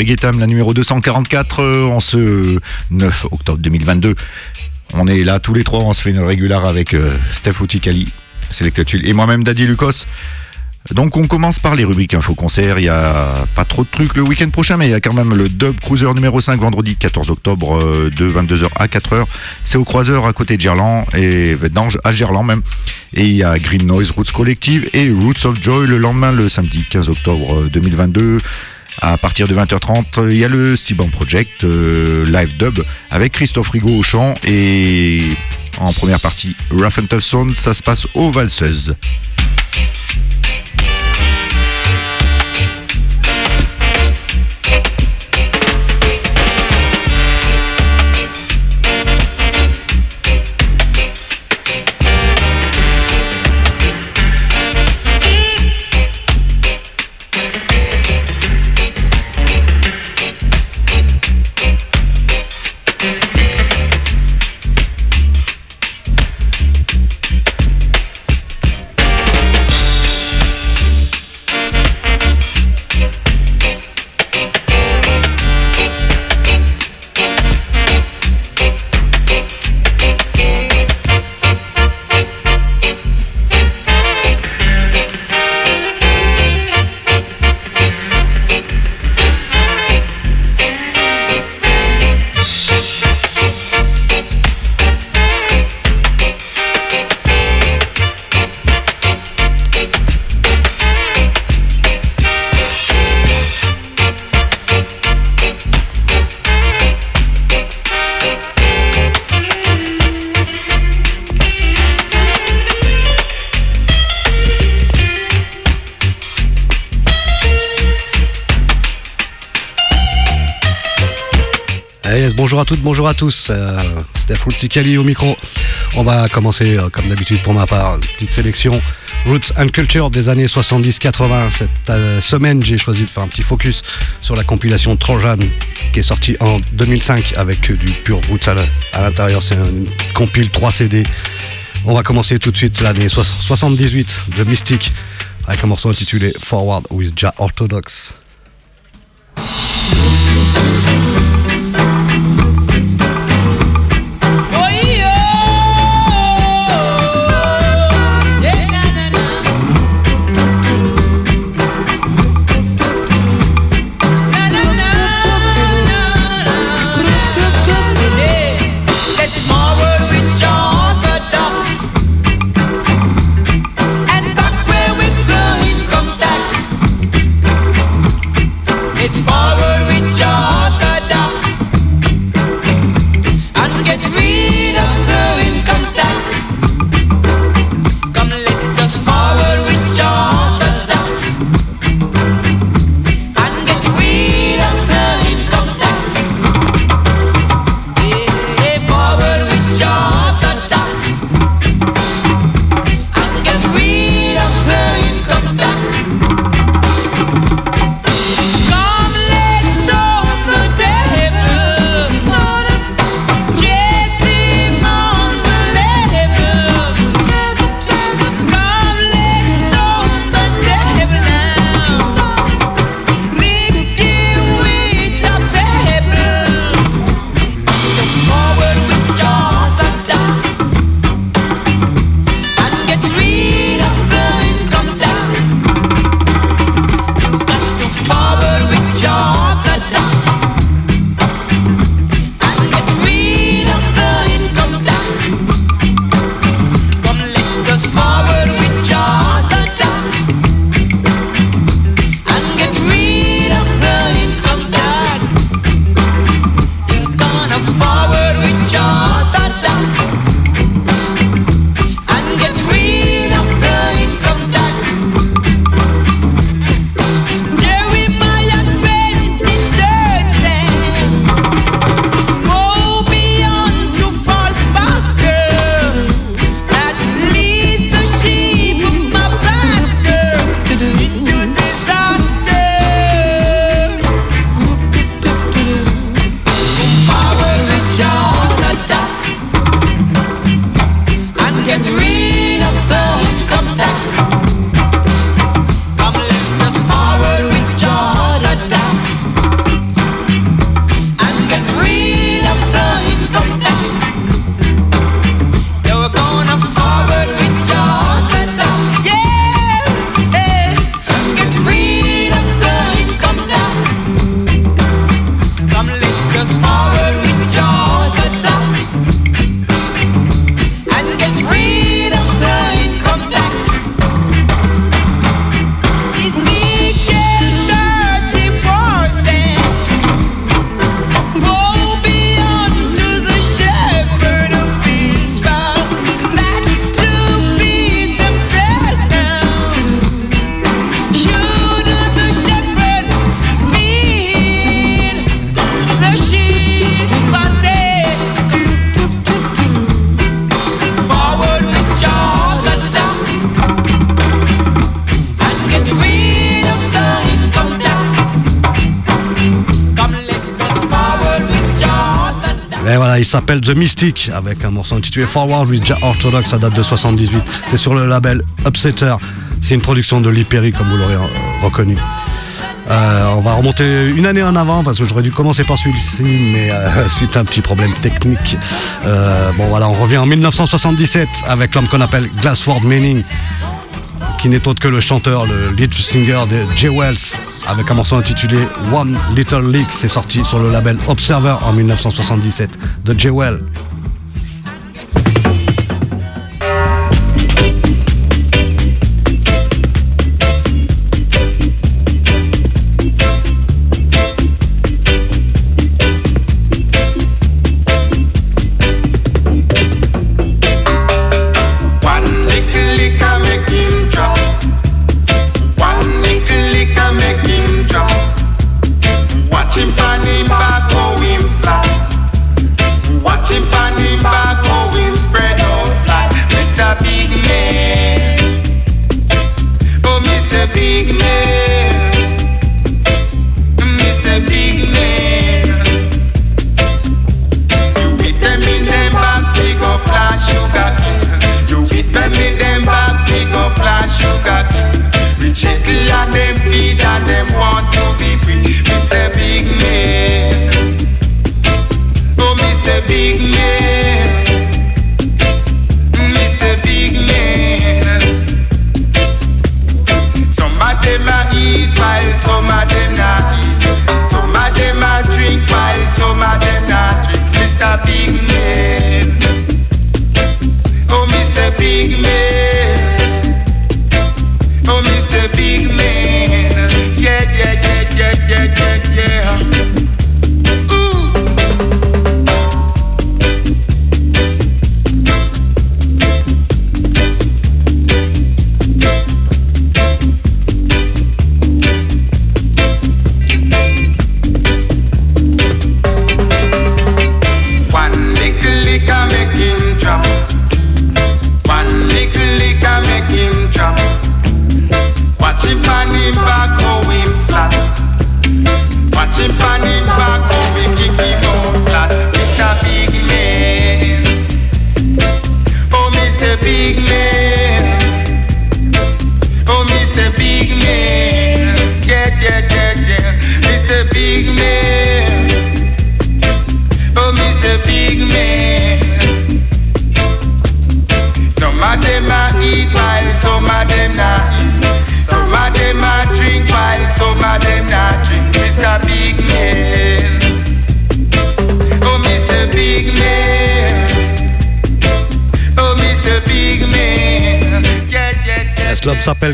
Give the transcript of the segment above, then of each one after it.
Reggae la numéro 244 euh, en ce 9 octobre 2022. On est là tous les trois, on se fait une régulière avec euh, Steph Outikali, Selected Chill et moi-même Daddy Lucas. Donc on commence par les rubriques info concert. Il n'y a pas trop de trucs le week-end prochain, mais il y a quand même le Dub Cruiser numéro 5 vendredi 14 octobre euh, de 22h à 4h. C'est au Croiseur à côté de Gerland et d'Ange à Gerland même. Et il y a Green Noise Roots Collective et Roots of Joy le lendemain, le samedi 15 octobre 2022. À partir de 20h30, il y a le Stiban Project euh, live dub avec Christophe Rigaud au chant et en première partie Rough and Tough Sound, ça se passe au Valseuse. Bonjour à toutes, bonjour à tous. Euh, Steph Ruticali au micro. On va commencer, euh, comme d'habitude pour ma part, une petite sélection Roots and Culture des années 70-80. Cette euh, semaine, j'ai choisi de faire un petit focus sur la compilation Trojan qui est sortie en 2005 avec du pur Roots à l'intérieur. C'est une compile 3 CD. On va commencer tout de suite l'année 78 de Mystic avec un morceau intitulé Forward with Ja Orthodox. Il s'appelle The Mystic avec un morceau intitulé Forward with Ja Orthodox, ça date de 78. C'est sur le label Upsetter. C'est une production de Lee Perry, comme vous l'aurez euh, reconnu. Euh, on va remonter une année en avant parce que j'aurais dû commencer par celui-ci, mais euh, suite à un petit problème technique. bon voilà, on revient en 1977 avec l'homme qu'on appelle Glassford Manning, qui n'est autre que le chanteur, le lead singer de Jay Wells, avec un morceau intitulé One Little Leak. C'est sorti sur le label Observer en 1977 de Chitty and them feed and them want to be free. We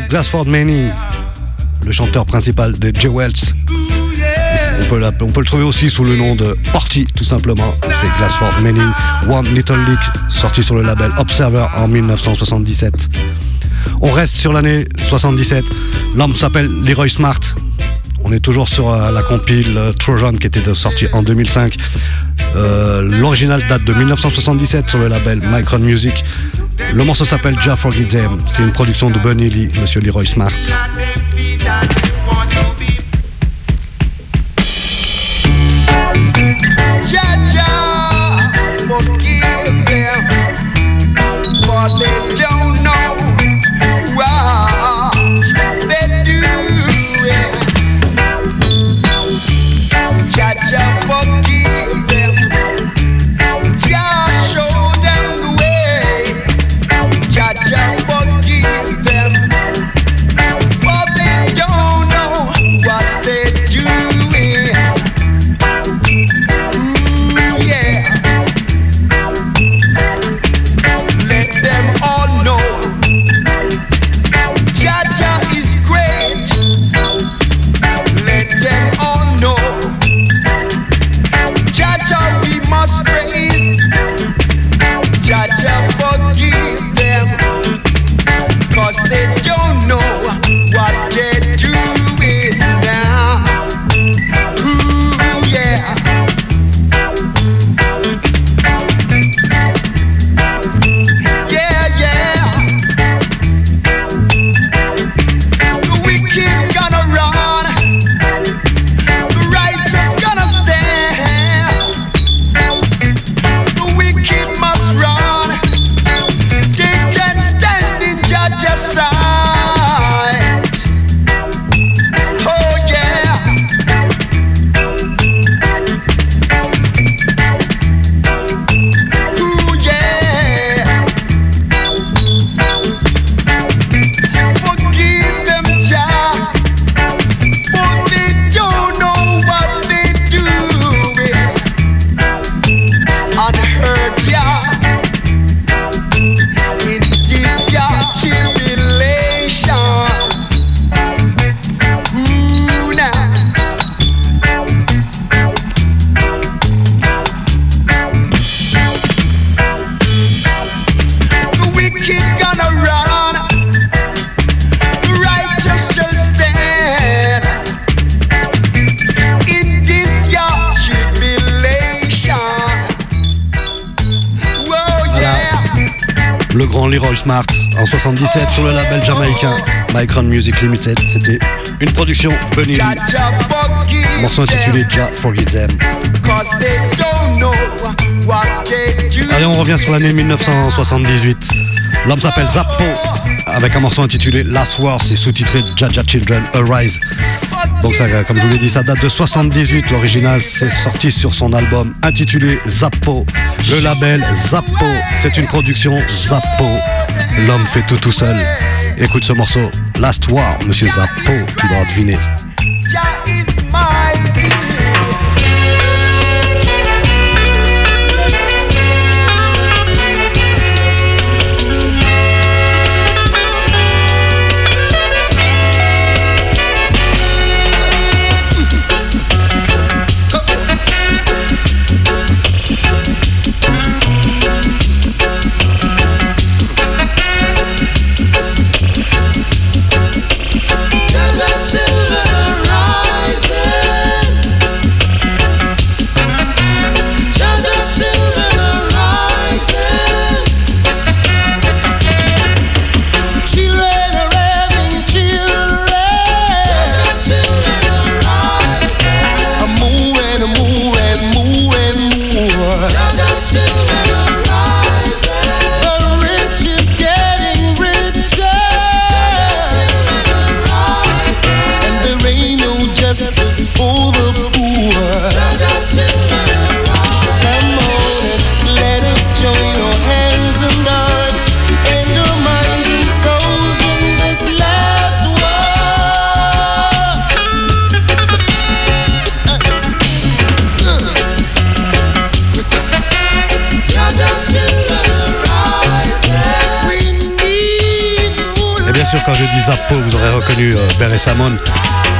Glassford Manning, le chanteur principal de Joe Wells. On peut, on peut, le trouver aussi sous le nom de Porty, tout simplement. C'est Glassford Manning, One Little Leak, sorti sur le label Observer en 1977. On reste sur l'année 77. L'homme s'appelle Leroy Smart. On est toujours sur euh, la compile euh, Trojan qui était sortie en 2005. Euh, l'original date de 1977 sur le label Micron Music. Le morceau s'appelle Ja Forgive Them. C'est une production de Bunny Lee, Monsieur Leroy Smart. Smart en 77 sur le label jamaïcain Micron Music Limited. C'était une production Bunny Morceau intitulé Ja Forget Them. Allez, on revient sur l'année 1978. L'homme s'appelle Zappo avec un morceau intitulé Last War, c'est sous-titré Jaja Children Arise. Donc ça, comme je vous l'ai dit, ça date de 78. L'original, c'est sorti sur son album intitulé Zappo. Le label Zappo, c'est une production Zappo. L'homme fait tout tout seul. Écoute ce morceau, Last War, Monsieur Zappo, tu dois deviner.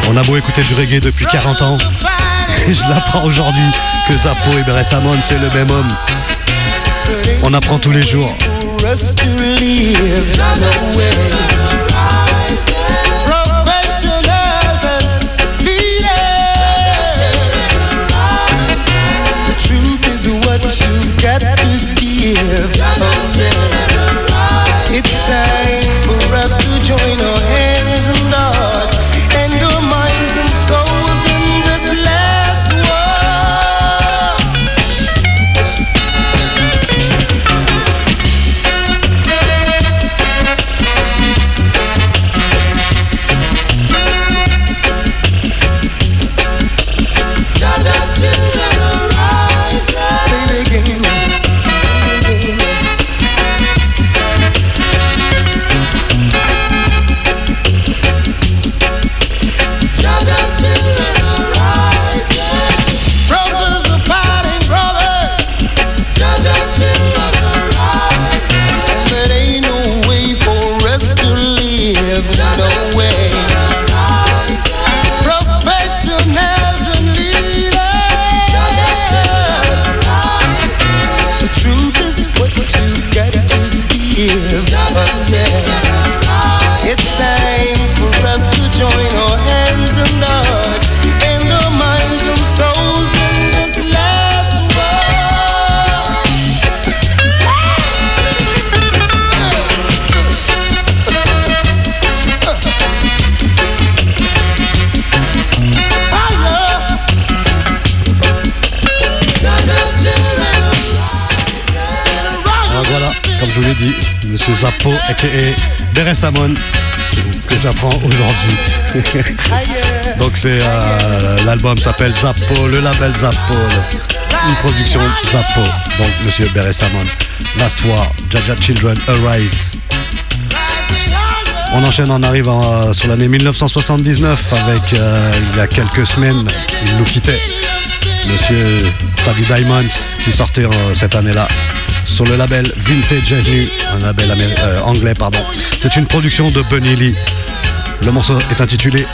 On a beau écouter du reggae depuis 40 ans, et je l'apprends aujourd'hui que Zappo et Beret Samon, c'est le même homme. On apprend tous les jours. Samon, que j'apprends aujourd'hui. Donc c'est euh, l'album s'appelle Zappo, le label Zappo, une production Zappo. Donc Monsieur Beres Samon, Last War, Jaja Children Arise. On enchaîne, on arrive euh, sur l'année 1979 avec euh, il y a quelques semaines, il nous quittait. Monsieur Tavi Diamonds qui sortait cette année-là sur le label Vintage Avenue, un label euh, anglais, pardon. C'est une production de Bunny Lee. Le morceau est intitulé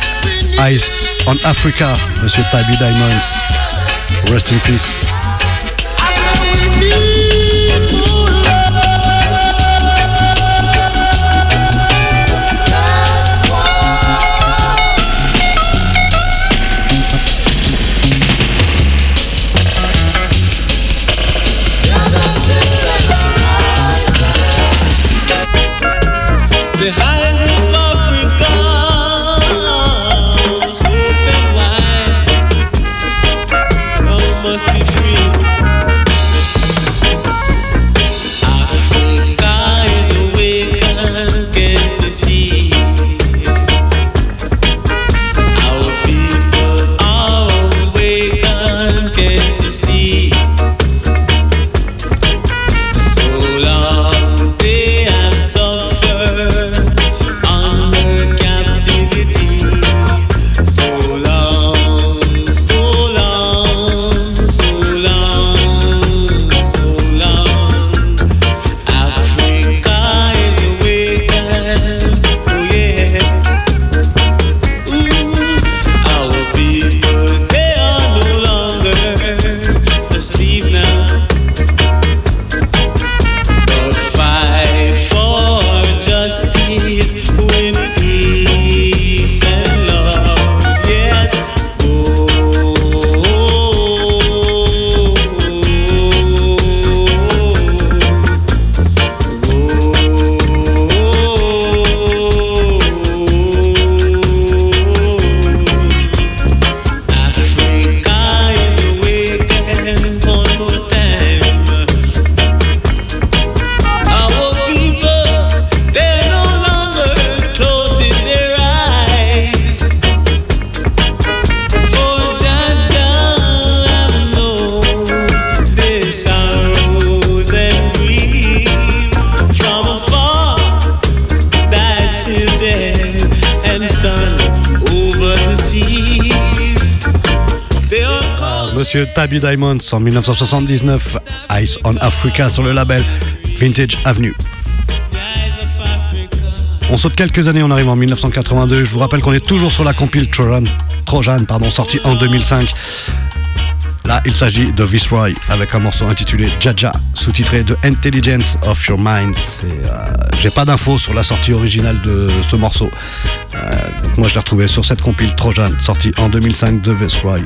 Eyes on Africa, Monsieur Tabby Diamonds. Rest in peace. Tabby Diamonds en 1979, Ice on Africa sur le label Vintage Avenue. On saute quelques années, on arrive en 1982. Je vous rappelle qu'on est toujours sur la compile Trojan, Trojan pardon, sortie en 2005. Là, il s'agit de Viceroy avec un morceau intitulé Jaja, sous-titré de Intelligence of Your Mind. Euh, j'ai pas d'infos sur la sortie originale de ce morceau. Euh, donc moi, je l'ai retrouvé sur cette compile Trojan, sortie en 2005 de Viceroy.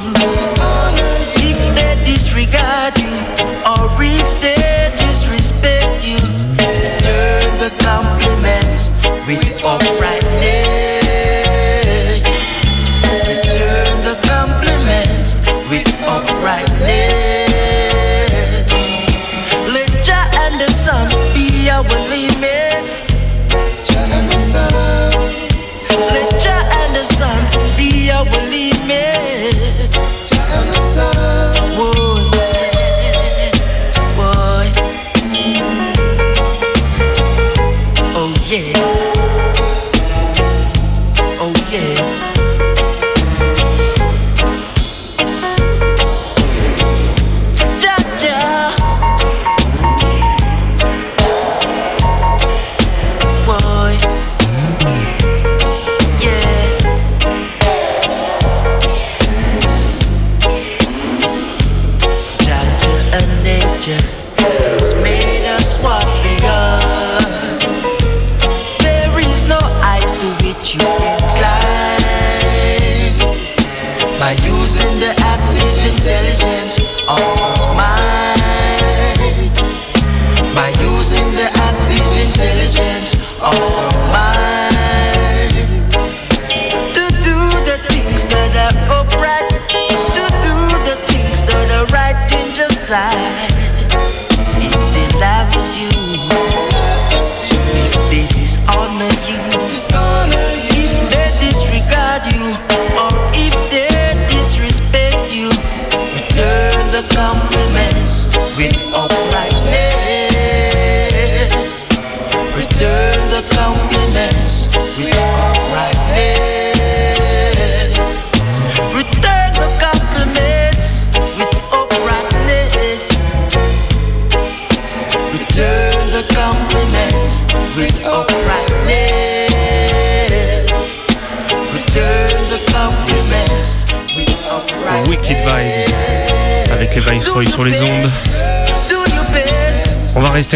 you.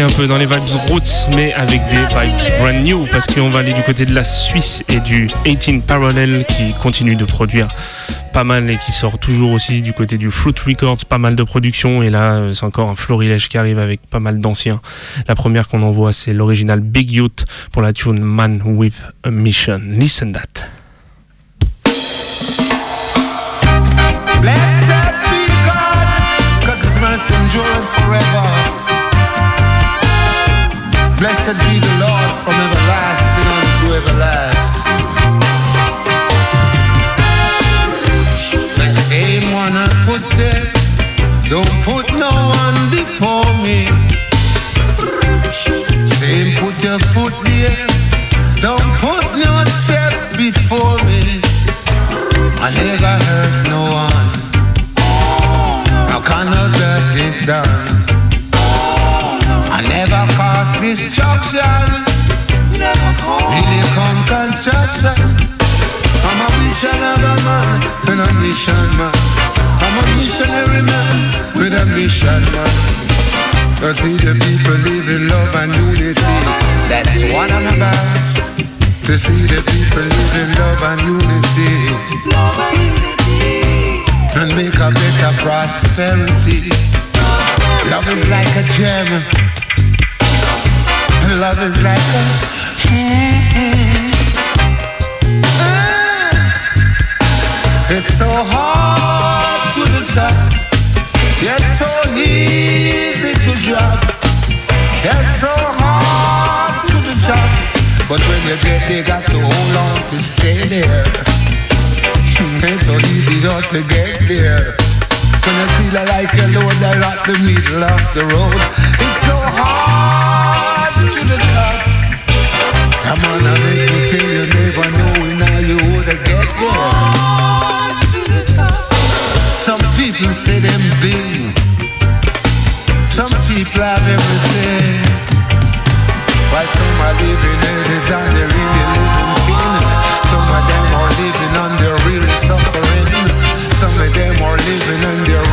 Un peu dans les vibes roots, mais avec des vibes brand new, parce qu'on va aller du côté de la Suisse et du 18 Parallel qui continue de produire pas mal et qui sort toujours aussi du côté du Fruit Records, pas mal de production. Et là, c'est encore un florilège qui arrive avec pas mal d'anciens. La première qu'on envoie, c'est l'original Big Youth pour la tune Man with a Mission. Listen that. Blessed be the Lord from everlasting unto everlasting. The same one I put there, don't put no one before me. Same put your foot there, don't put no step before me. I never hurt no one. I get this done? Never cause destruction. Never. Really come construction. I'm a mission of a man and a mission man. I'm a missionary man with a mission man. I see the people live in love and unity. That's what I'm about. To see the people live in love and unity. Love and unity. And make a better prosperity. Love is like a gem. Love is like a. It's so hard to the top, yet so easy to drop. It's so hard to the but when you get there, got to hold on to stay there. It's so easy just to get there. When you feel like a load there at the middle of the road, it's so hard Tell you, never you would get. Some people say them big. Some people have everything. While some are living it and they really living. Some of them are living and they're really suffering. Some of them are living and they're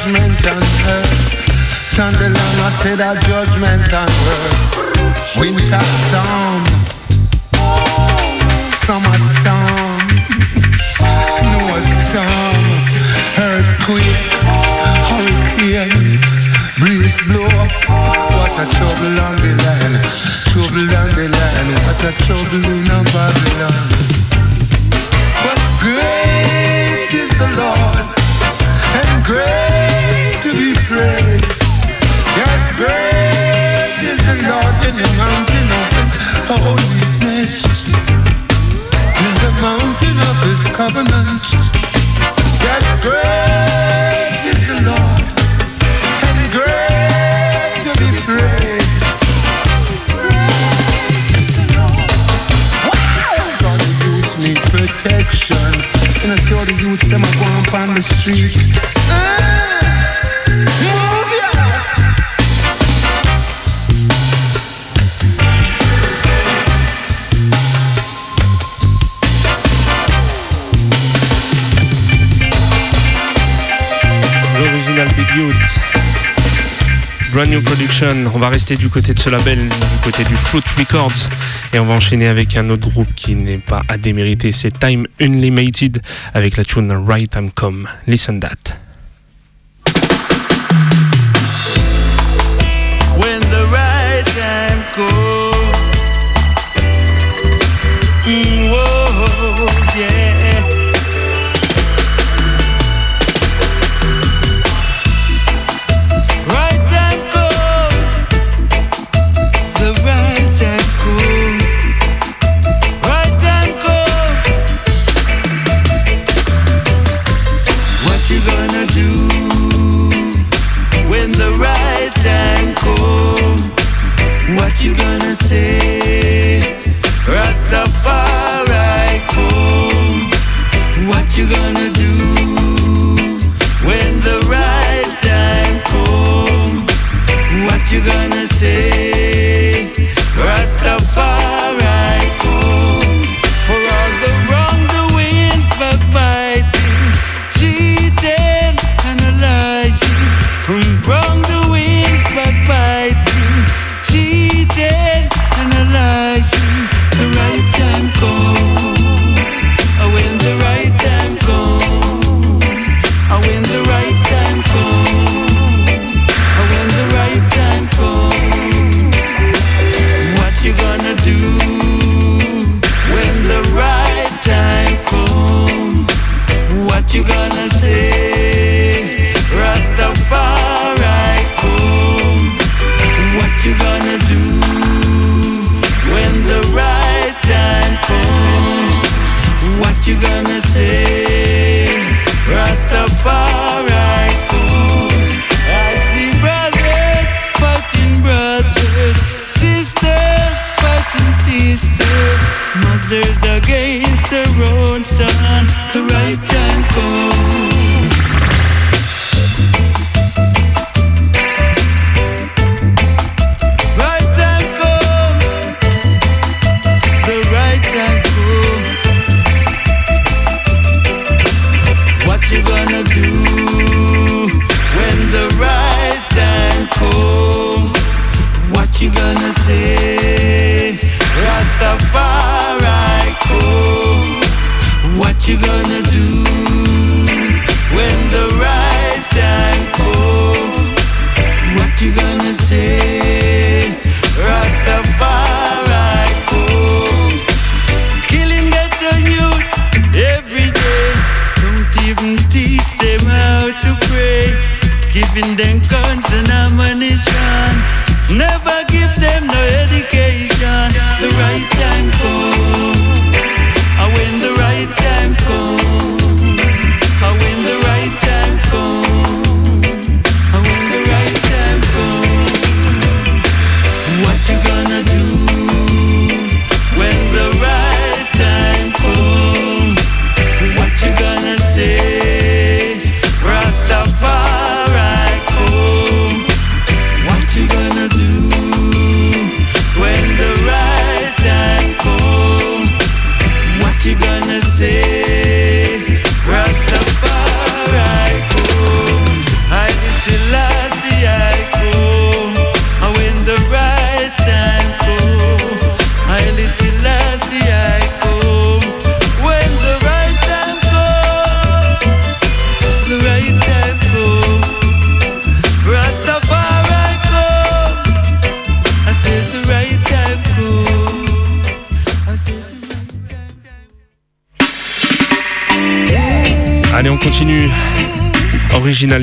judgment on earth. On the land, I say that judgment on earth. Winter storm, summer storm, snow storm, earthquake, hurricane, breeze blow. What a trouble on the land, trouble on the land. What a trouble in a Babylon. Production. On va rester du côté de ce label, du côté du Fruit Records. Et on va enchaîner avec un autre groupe qui n'est pas à démériter. C'est Time Unlimited avec la tune Right Time Come. Listen that.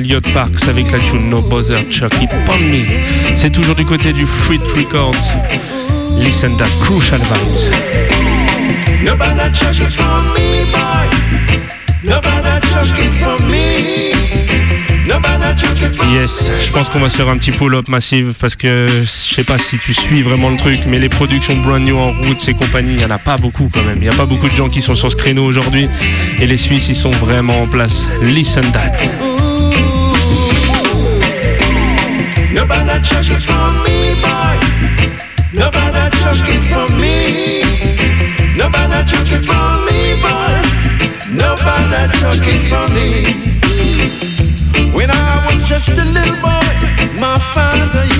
Yacht Parks avec la tune No Bother Chuck It On Me. C'est toujours du côté du Fruit Records. Listen that crucial vibes. Chuck it me, boy. Chuck it me. Yes, je pense qu'on va se faire un petit pull-up massive parce que je sais pas si tu suis vraiment le truc, mais les productions brand new en route, ces compagnies, il y en a pas beaucoup quand même. Il y a pas beaucoup de gens qui sont sur ce créneau aujourd'hui et les Suisses ils sont vraiment en place. Listen that. When I was just a little boy, my father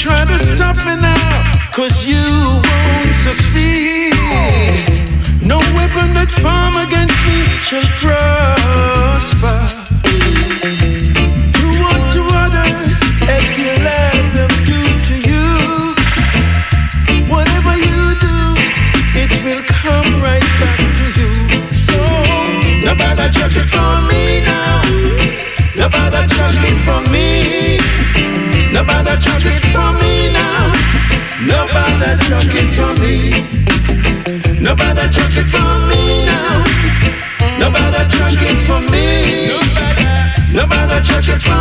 try to stop me now, cause you won't succeed. No weapon that form against me shall prosper. Do unto others as you let them do to you. Whatever you do, it will come right back to you. So, nobody chuck it for me now. Nobody chuck it me. Nobody Nobody chuck it for me now. Nobody it me. Nobody chuck it for me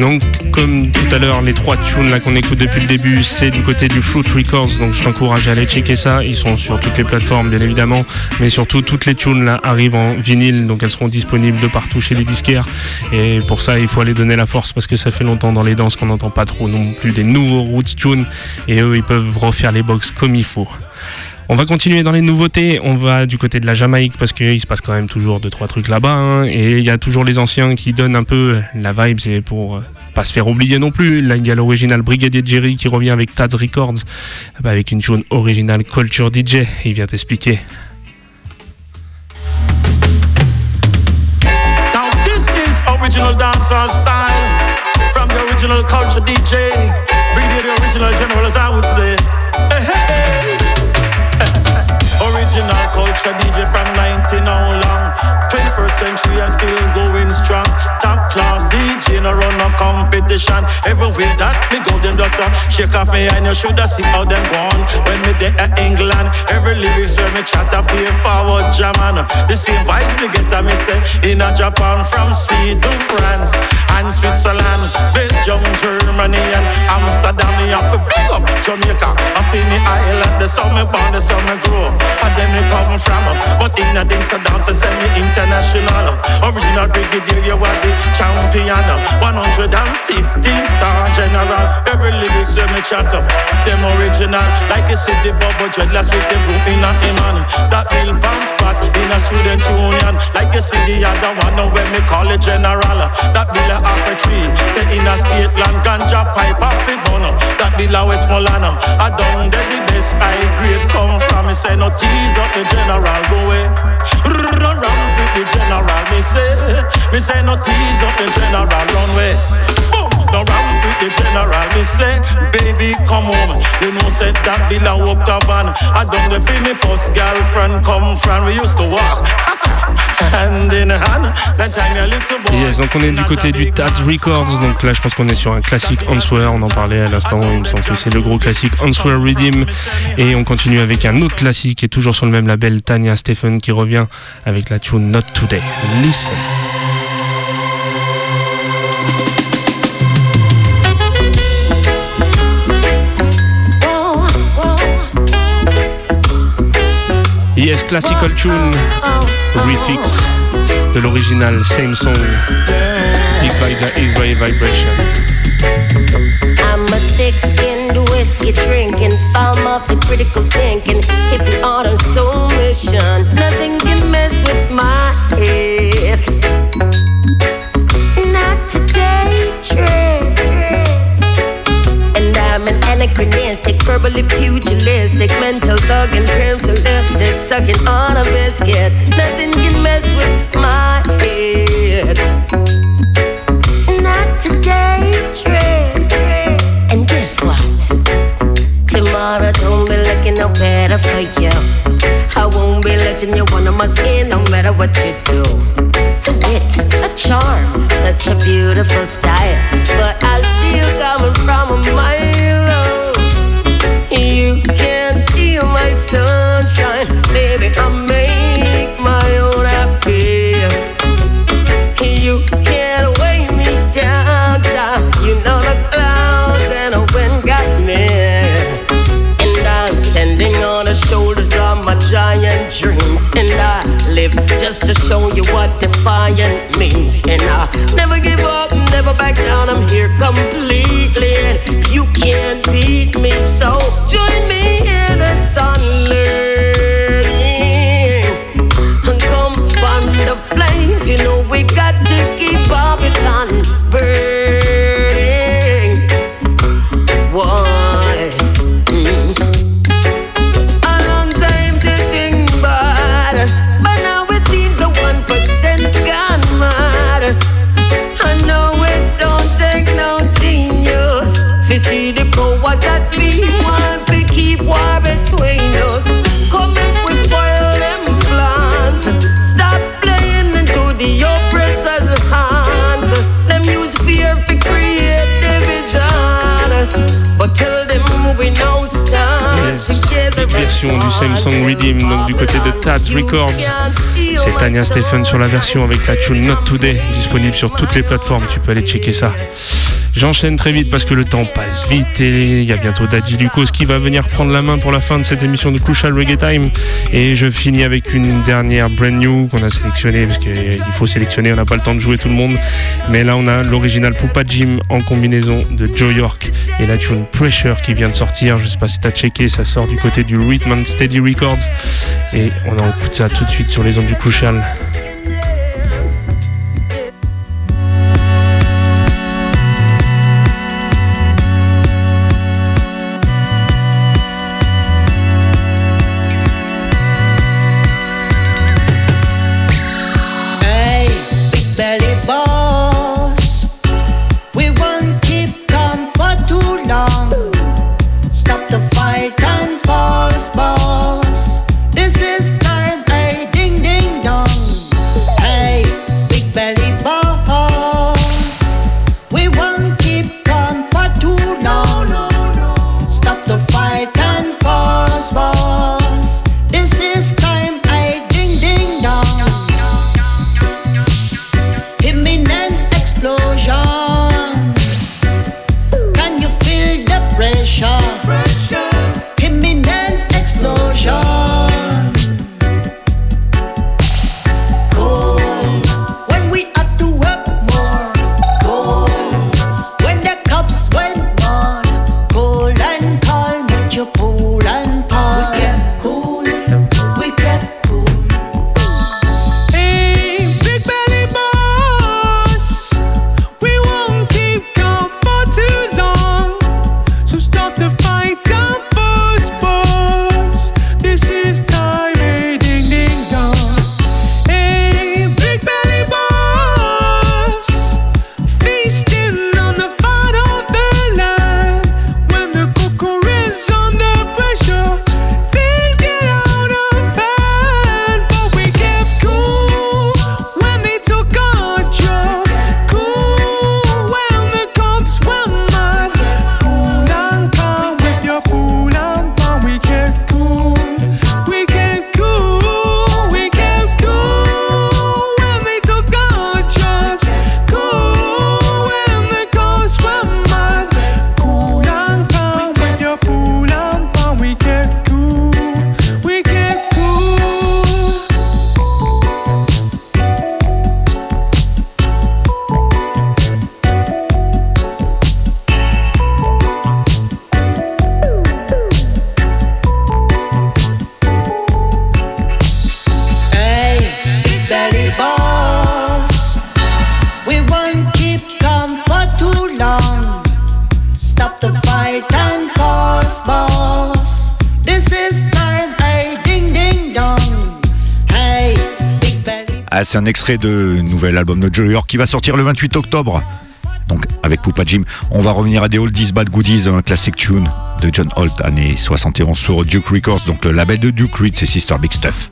Donc, comme tout à l'heure, les trois tunes là qu'on écoute depuis le début, c'est du côté du Fruit Records. Donc, je t'encourage à aller checker ça. Ils sont sur toutes les plateformes, bien évidemment, mais surtout toutes les tunes là arrivent en vinyle, donc elles seront disponibles de partout chez les disquaires. Et pour ça, il faut aller donner la force parce que ça fait longtemps dans les danses qu'on n'entend pas trop non plus des nouveaux roots tunes. Et eux, ils peuvent refaire les box comme il faut. On va continuer dans les nouveautés. On va du côté de la Jamaïque parce qu'il se passe quand même toujours deux trois trucs là-bas. Hein. Et il y a toujours les anciens qui donnent un peu la vibe. C'est pour euh, pas se faire oublier non plus. Là, il y a l'original Brigadier Jerry qui revient avec Tad Records bah, avec une tune originale Culture DJ. Il vient t'expliquer. Culture DJ from 19 how long? 21st century and still going strong. Top class no run no competition. Everywhere that me go them just uh, shake off me and you shoulda see how them gone When me there at England Every lyrics where me chat up play forward German uh, The same vibes me get a me say In a Japan from Sweden, France And Switzerland Belgium, Germany and Amsterdam Me have to big up Jamaica I feel me island The summer born, the summer grow and them me come from uh, But in a dance, a dance, and send me international uh, Original brigadier, you are the champion 115 star general. Every lyrics when me chat up Them original. Like you see the bubble dreadlocks with the group in a man That real band spot in a student union. Like you see the other one now when me call it general. That bill a half a tree. Say in a skate land Ganja pipe off it bono. That bill a Westmoreland I down there the best high grade come from. Me say no tease up the general go away. Run round with the general Me say. Me say no tease up the general run way Boom the ramp with the general Me say baby come home You know said that bill a walk a van I done the feel me first girlfriend come from We used to walk hand in hand That time a little boy Yes, donc on est du côté du Tad Records. Donc là, je pense qu'on est sur un classique Answer. On en parlait à l'instant. Il me semble que c'est le gros classique Answer Redeem. Et on continue avec un autre classique et toujours sur le même label, Tanya Stephen qui revient avec la tune Not Today. Listen. Yes, classical tune, refix de l'original, same song, Big Israel Vibration. I'm a thick-skinned whiskey drinking, farm of the critical thinking, hippie on a soul mission. Nothing can mess with my head. Not today, Trent. And I'm an anachronistic, verbally pugilistic, mental thug and crimson sucking on a biscuit. Nothing can mess with my head. Not today. And guess what? Tomorrow don't be looking no better for you. I won't be letting you under my skin no matter what you do. The wit, a charm, such a beautiful style. But I see you coming from a mile show you what defiant means. And I never give up, never back down. I'm here completely. And you can't beat me. So join me in the sun learning. Come from the flames, you know we got to keep Babylon burning. Du same song Redeem, donc du côté de Tad's Records. C'est Tanya Stephen sur la version avec la tune Not Today, disponible sur toutes les plateformes. Tu peux aller checker ça. J'enchaîne très vite parce que le temps passe vite et il y a bientôt Daddy Lucas qui va venir prendre la main pour la fin de cette émission de Crucial Reggae Time. Et je finis avec une dernière brand new qu'on a sélectionnée parce qu'il faut sélectionner, on n'a pas le temps de jouer tout le monde. Mais là, on a l'original Poupa Jim en combinaison de Joe York et la tune Pressure qui vient de sortir. Je sais pas si t'as checké, ça sort du côté du Rhythm Steady Records. Et on en écoute ça tout de suite sur les ondes du Crucial. c'est un extrait de nouvel album de Joe York qui va sortir le 28 octobre. Donc avec Poupa Jim, on va revenir à des Oldies Bad Goodies, un classic tune de John Holt, année 71 sur Duke Records, donc le label de Duke Reed, c'est Sister Big Stuff.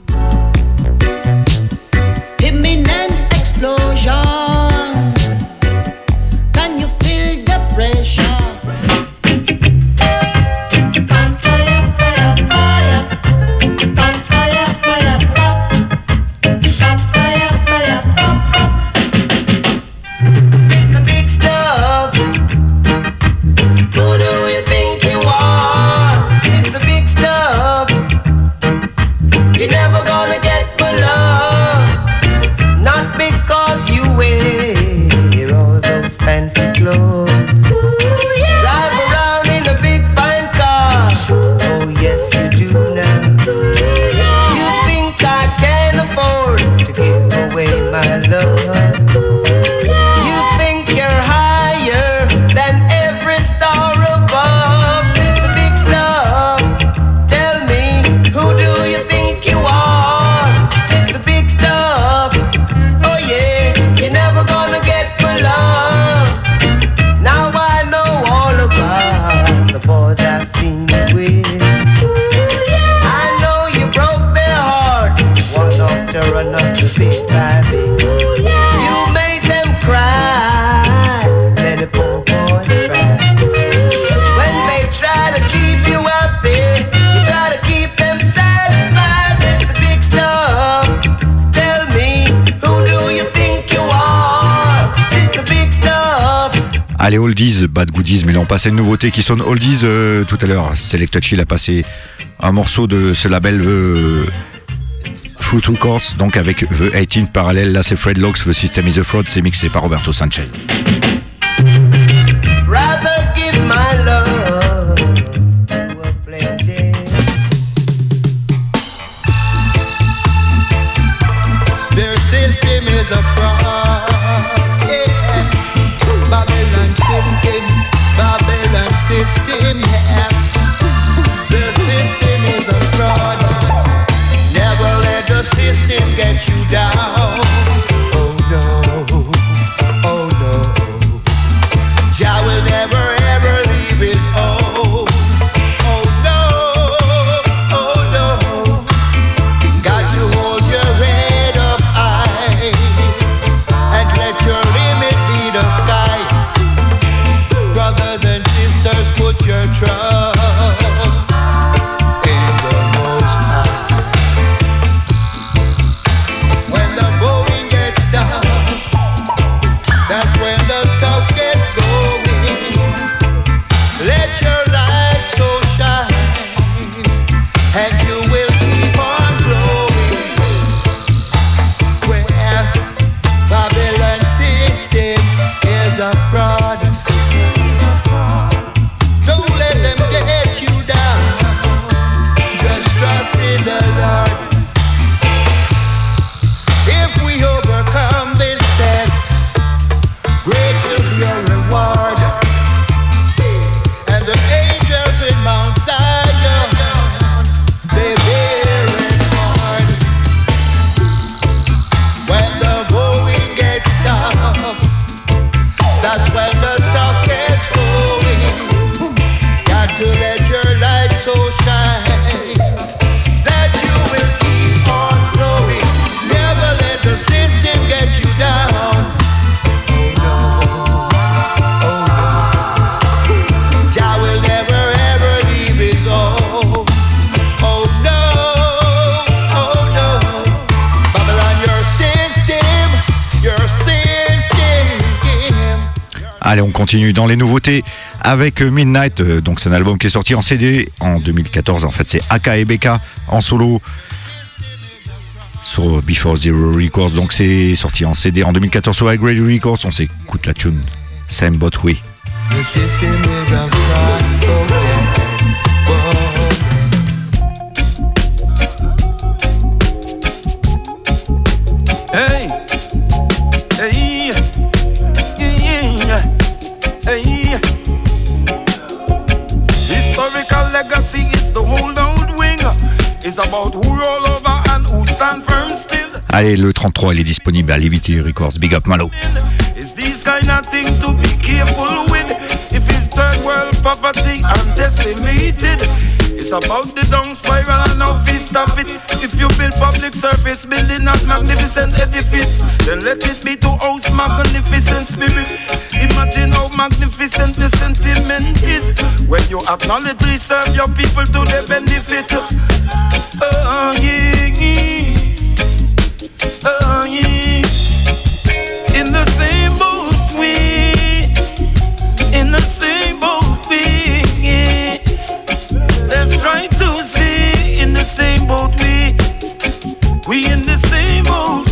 passer une nouveauté qui sonne oldies euh, tout à l'heure. Selected Chill a passé un morceau de ce label euh, Foot Records, donc avec The 18 parallèle. Là, c'est Fred Locks, The System is a Fraud, c'est mixé par Roberto Sanchez. Allez, on continue dans les nouveautés avec Midnight. Euh, donc, c'est un album qui est sorti en CD en 2014. En fait, c'est Aka et Becca en solo sur Before Zero Records. Donc, c'est sorti en CD en 2014 sur High Grade Records. On s'écoute la tune Same But We. Allez, le 33, il est disponible à Liberty Records. Big up Malo. It's about the down spiral and how we stop it. If you build public service, building a magnificent edifice, then let it be to house magnificent spirit. Imagine how magnificent the sentiment is when you acknowledge serve your people to their benefit. Oh, yes. Oh, yeah. In the same boat we, in the same boat we, yeah. Let's try to see in the same boat we, we in the same boat,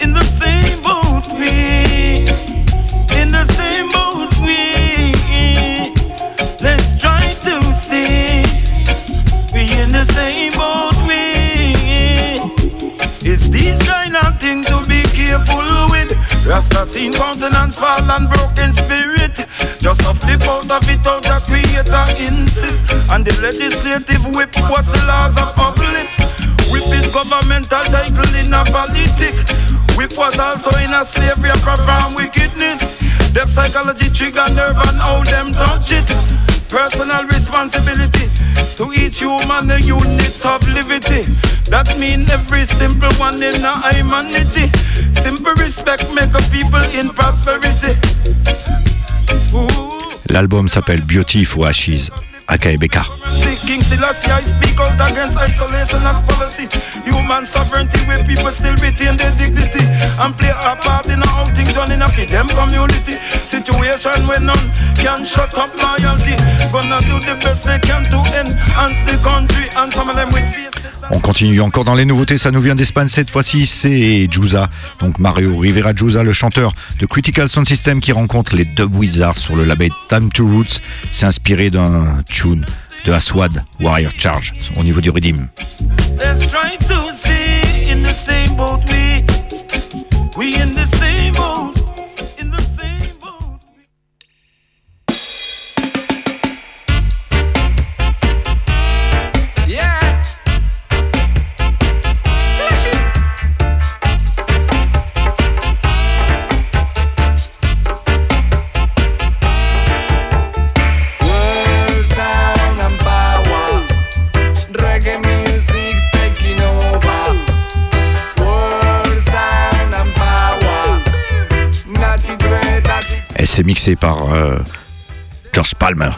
in the same boat we, in the same boat we. Let's try to see we in the same boat we. It's these kind of things to be careful with. Rasta seen countenance fall and broken spirit. Just a flip out of it out the creator insist. And the legislative whip was the laws of uplift. Whip is governmental title in a politics. Whip was also in a slavery of profound wickedness. Them psychology trigger nerve and how them touch it. Personal responsibility to each human a unit of liberty. That mean every simple one in a humanity. Simple respect make a people in prosperity. L'album s'appelle Beauty for Ashes, aka On continue encore dans les nouveautés, ça nous vient d'Espagne cette fois-ci, c'est Juza, donc Mario Rivera Juza, le chanteur de Critical Sound System qui rencontre les Dub Wizards sur le label Time to Roots. C'est inspiré d'un tune de Aswad, Warrior Charge, au niveau du boat we Et c'est mixé par euh, George Palmer.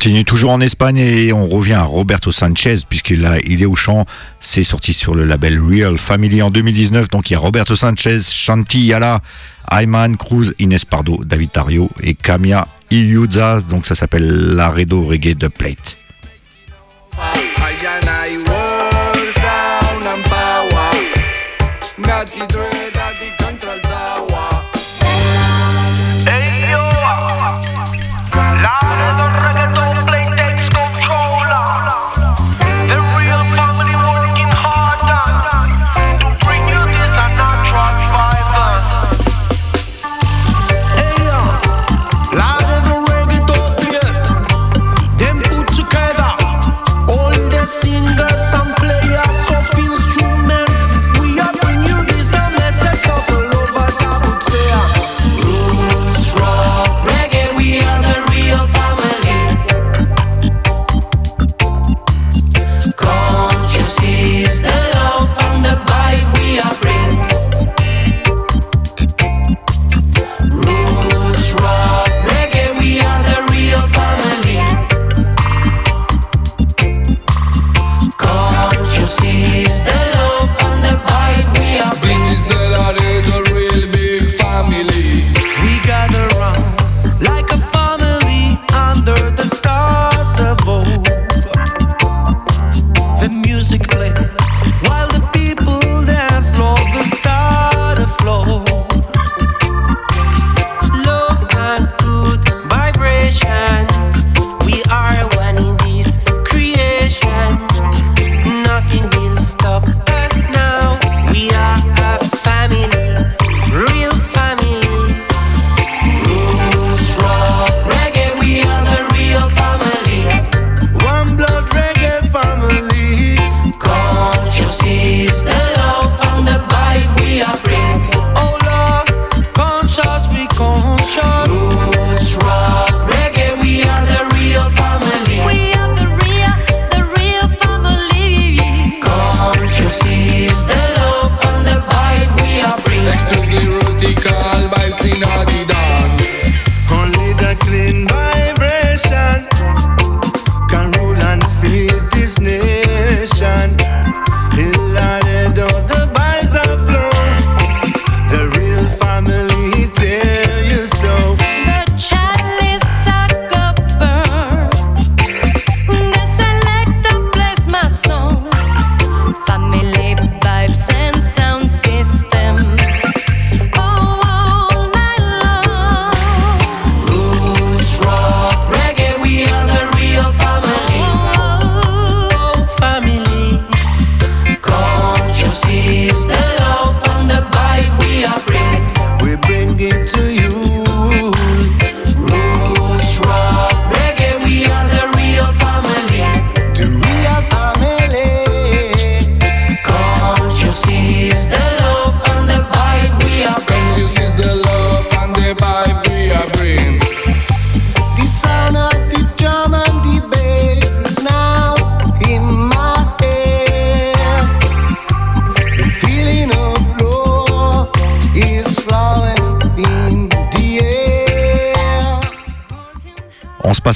Continue toujours en Espagne et on revient à Roberto Sanchez puisqu'il il est au chant. C'est sorti sur le label Real Family en 2019. Donc il y a Roberto Sanchez, Shanti Yala, Ayman Cruz, Inés Pardo, David Tario et Camia Iliuza. Donc ça s'appelle Laredo Reggae de Plate.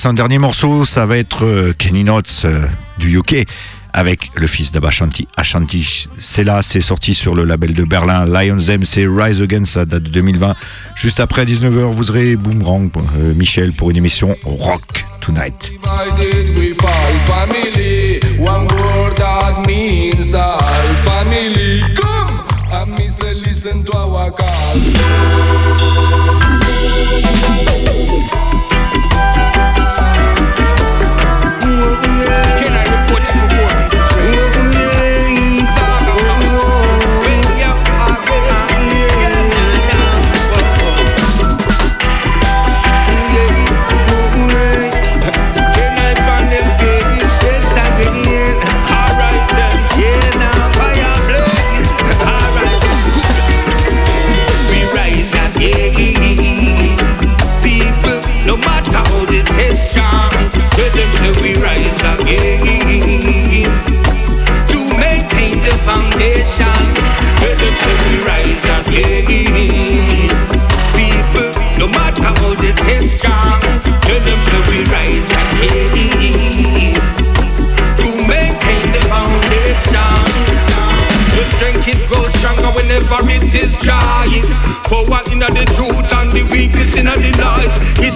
Un dernier morceau, ça va être euh, Kenny Notes euh, du UK avec le fils d'Abashanti, Ashanti. C'est là, c'est sorti sur le label de Berlin, Lions M, c'est Rise Again, ça date de 2020. Juste après 19h, vous aurez Boomerang, euh, Michel, pour une émission Rock Tonight.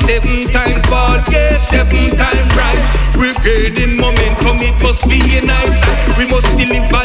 Seven time fall, yeah, seven time rise. We're gaining momentum, it must be a nice. We must deliver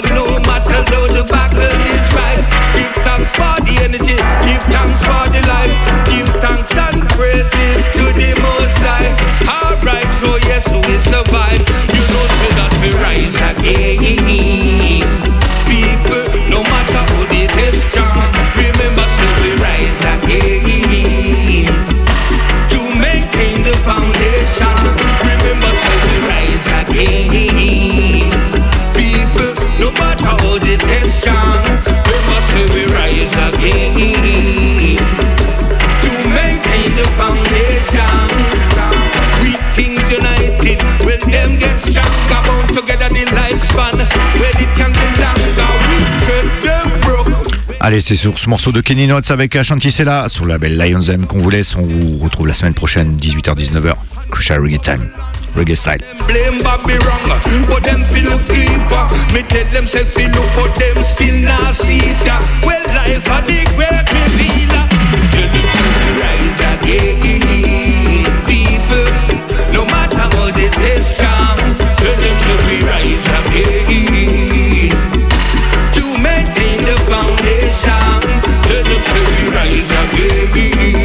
Allez, c'est sur ce morceau de Kenny Notes avec Chanticella sur la belle Lions M qu'on vous laisse. On vous retrouve la semaine prochaine, 18h-19h. Crucial Reggae Time. reggae style. eat.